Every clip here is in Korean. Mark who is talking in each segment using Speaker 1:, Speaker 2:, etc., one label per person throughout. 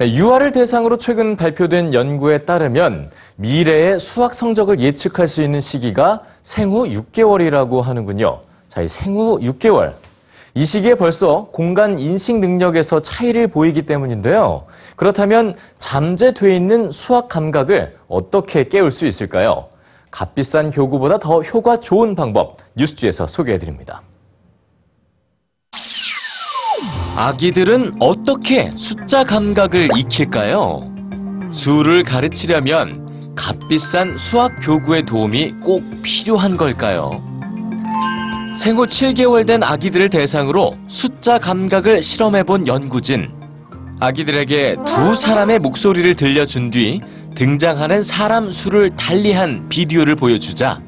Speaker 1: 네, 유아를 대상으로 최근 발표된 연구에 따르면 미래의 수학 성적을 예측할 수 있는 시기가 생후 6개월이라고 하는군요. 자, 이 생후 6개월. 이 시기에 벌써 공간 인식 능력에서 차이를 보이기 때문인데요. 그렇다면 잠재돼 있는 수학 감각을 어떻게 깨울 수 있을까요? 값비싼 교구보다 더 효과 좋은 방법 뉴스지에서 소개해드립니다. 아기들은 어떻게 숫자 감각을 익힐까요? 수를 가르치려면 값비싼 수학 교구의 도움이 꼭 필요한 걸까요? 생후 7개월 된 아기들을 대상으로 숫자 감각을 실험해 본 연구진. 아기들에게 두 사람의 목소리를 들려준 뒤 등장하는 사람 수를 달리한 비디오를 보여주자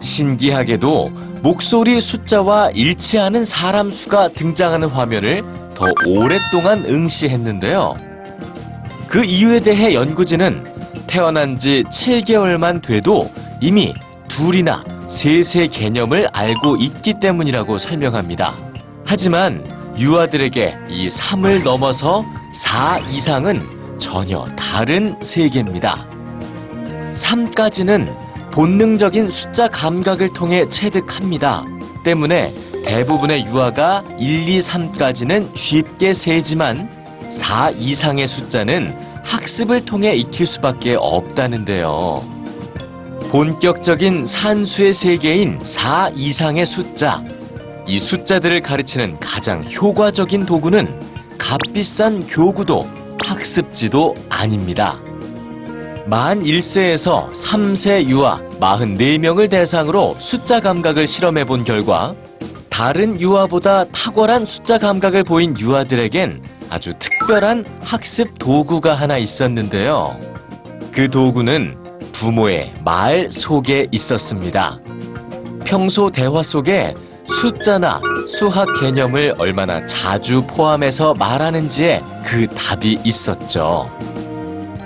Speaker 1: 신기하게도 목소리 숫자와 일치하는 사람 수가 등장하는 화면을 더 오랫동안 응시했는데요. 그 이유에 대해 연구진은 태어난 지 7개월만 돼도 이미 둘이나 셋의 개념을 알고 있기 때문이라고 설명합니다. 하지만 유아들에게 이 3을 넘어서 4 이상은 전혀 다른 세계입니다. 3까지는 본능적인 숫자 감각을 통해 체득합니다. 때문에 대부분의 유아가 1, 2, 3까지는 쉽게 세지만 4 이상의 숫자는 학습을 통해 익힐 수밖에 없다는데요. 본격적인 산수의 세계인 4 이상의 숫자. 이 숫자들을 가르치는 가장 효과적인 도구는 값비싼 교구도 학습지도 아닙니다. 만 1세에서 3세 유아 44명을 대상으로 숫자 감각을 실험해 본 결과 다른 유아보다 탁월한 숫자 감각을 보인 유아들에겐 아주 특별한 학습 도구가 하나 있었는데요. 그 도구는 부모의 말 속에 있었습니다. 평소 대화 속에 숫자나 수학 개념을 얼마나 자주 포함해서 말하는지에 그 답이 있었죠.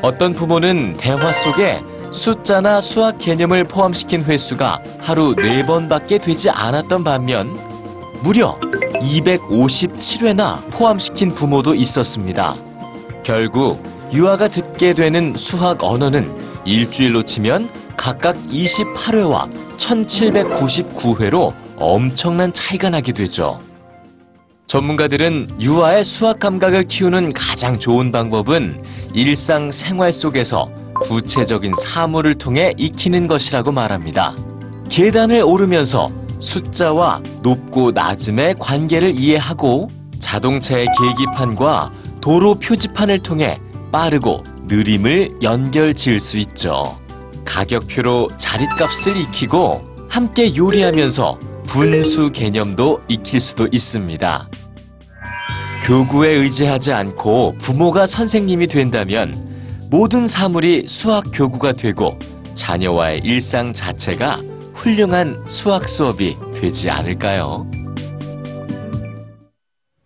Speaker 1: 어떤 부모는 대화 속에 숫자나 수학 개념을 포함시킨 횟수가 하루 4번밖에 되지 않았던 반면 무려 257회나 포함시킨 부모도 있었습니다. 결국 유아가 듣게 되는 수학 언어는 일주일로 치면 각각 28회와 1799회로 엄청난 차이가 나게 되죠. 전문가들은 유아의 수학 감각을 키우는 가장 좋은 방법은 일상 생활 속에서 구체적인 사물을 통해 익히는 것이라고 말합니다. 계단을 오르면서 숫자와 높고 낮음의 관계를 이해하고 자동차의 계기판과 도로 표지판을 통해 빠르고 느림을 연결 지을 수 있죠. 가격표로 자릿값을 익히고 함께 요리하면서 분수 개념도 익힐 수도 있습니다. 교구에 의지하지 않고 부모가 선생님이 된다면 모든 사물이 수학 교구가 되고 자녀와의 일상 자체가 훌륭한 수학 수업이 되지 않을까요?